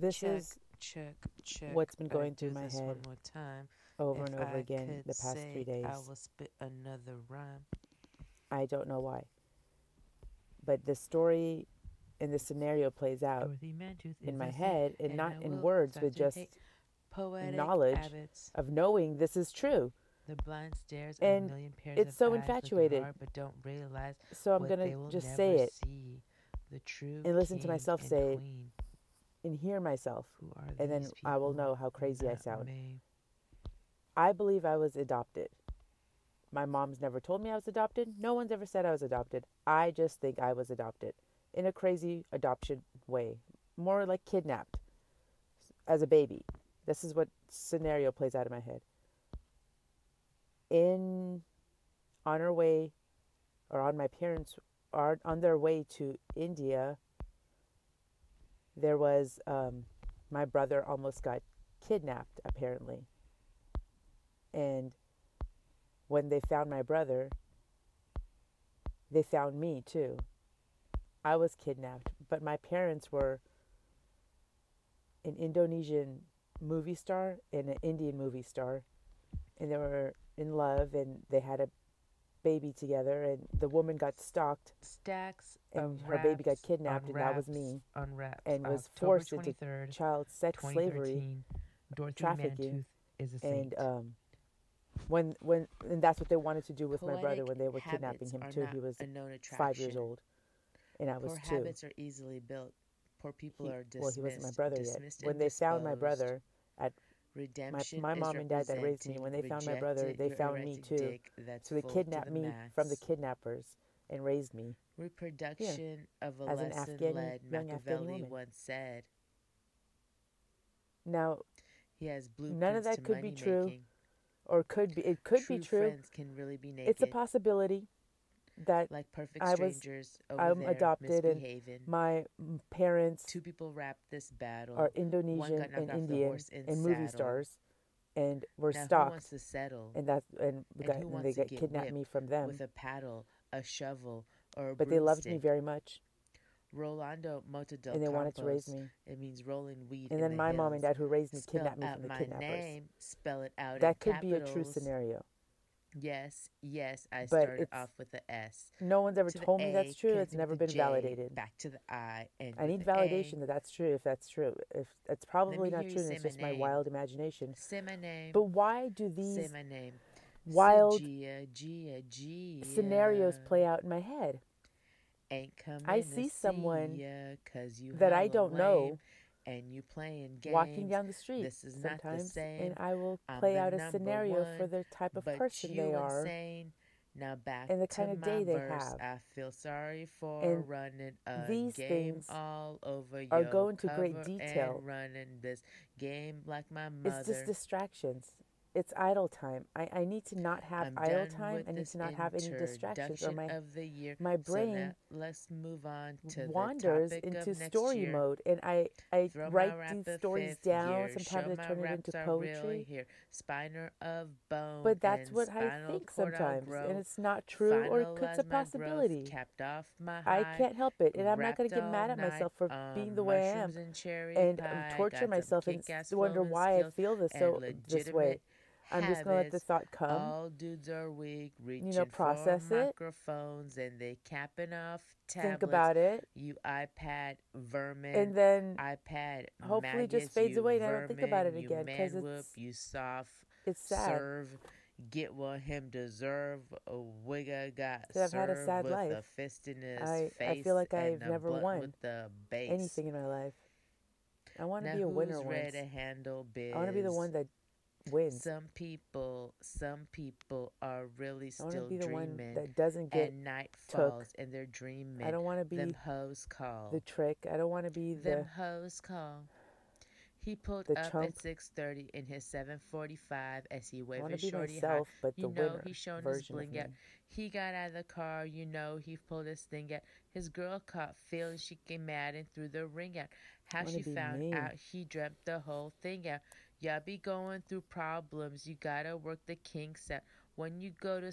This check, is check, check. what's been going through my head one more time. over if and over I again the past three days. I will spit another rhyme. I don't know why. But the story and the scenario plays out in my head and and not I in words, but just poetic knowledge habits. of knowing this is true. The blind stares And a million pairs it's of so infatuated. hard, but don't realize So I'm gonna just say it see. The true and listen to myself say it. And hear myself. and then I will know how crazy I sound. me. I believe I was adopted. My mom's never told me I was adopted. No one's ever said I was adopted. I just think I was adopted in a crazy adoption way, more like kidnapped as a baby. This is what scenario plays out in my head. In on our way or on my parents are on their way to India there was um, my brother almost got kidnapped apparently. And when they found my brother they found me too. I was kidnapped but my parents were an indonesian movie star and an indian movie star and they were in love and they had a baby together and the woman got stalked Stacks and of her baby got kidnapped and that was me. raps. and was October forced into child sex slavery. Dorothy trafficking, is a and um when when and that's what they wanted to do with my brother when they were kidnapping him too. he was a known five years old and i was Poor two. habits are easily built. Poor people He- are dismissed. well he wasn't my brother yet. when they found my brother my, redemption my is mom and dad that raised me when they found my brother they found me too so they kidnapped me from the kidnappers and raised me Reproduction of a as an lesson Afghani- led Machiavelli once said. now He has blueprints None of that could be true. making. or could be it could True be true Friends can really be naked. it's a possibility that Like perfect I was- over I'm there adopted and my mm, parents Two people wrapped this battle. are One Indonesian and Indian in and movie stars and were now who wants to settle? And that's and, And got, and they get kidnapped me from them. with a paddle, a shovel, or a but they loved me very much. Rolando Moto del and they wanted to raise me. It means rolling weed. and then the my mom and dad who raised me kidnapped me from the kidnappers. name. Spell it out. that could be a true scenario Yes, yes. I But started off with the S. no one's ever to told me A, that's true it's never been J, validated Back to the I. And i need the A. validation that that's true if that's true if it's probably not true and it's just my wild imagination Say my name. but why do these name. wild Gia, Gia, Gia. scenarios play out in my head Ain't coming I to see someone ya 'cause you that I don't know and you playing games. walking down the street This is not the sometimes same. and i will play out a scenario for the type of person they are insane. Now back and the to kind of day they verse. have. I feel sorry for And running a these game things all over are your go into great detail. and running this game like my mother. it's just distractions it's idle time i, I need to not have I'm idle time i need to not have any distractions or my of the year. my So brain now let's move on to wanders into story year. mode and i i Throw write these stories down year. sometimes Show i turn it into poetry. Spiner of bone. but that's what i think sometimes grow. and it's not true or it- it's a growth, possibility Capped off my i can't help it and i'm not gonna get mad at myself for on being the way i am and and um, pie. torture myself and wonder why I feel this so this way. I'm just gonna let the thought come. All dudes are weak, reaching process for it. microphones and they capping off tablets. Think about it, You iPad vermin. and then iPad. hopefully it just fades you away and I don't think about it again, because it's- you soft it's sad. serve. Get what him deserve. A wigger got I've had a served sad with life. a fist in his I- I face feel like I've never won with the base. Anything in my life, I want to be a winner who's once. to handle biz? I want to be the one that wins. Some people, some people are really I still be the one dreaming. that doesn't get. and night took. falls and they're dreaming. I don't want to be them hoes call. the trick. I don't want to be them the. hoes call. He pulled up at six thirty in his seven forty five as he waved his shorty myself, high. but You know he showing his bling out. He got out of the car, you know he pulled his thing out. His girl caught feeling she came mad and threw the ring out. How she found out he dreamt the whole thing out. Y'all be going through problems, you gotta work the kinks out. When you go to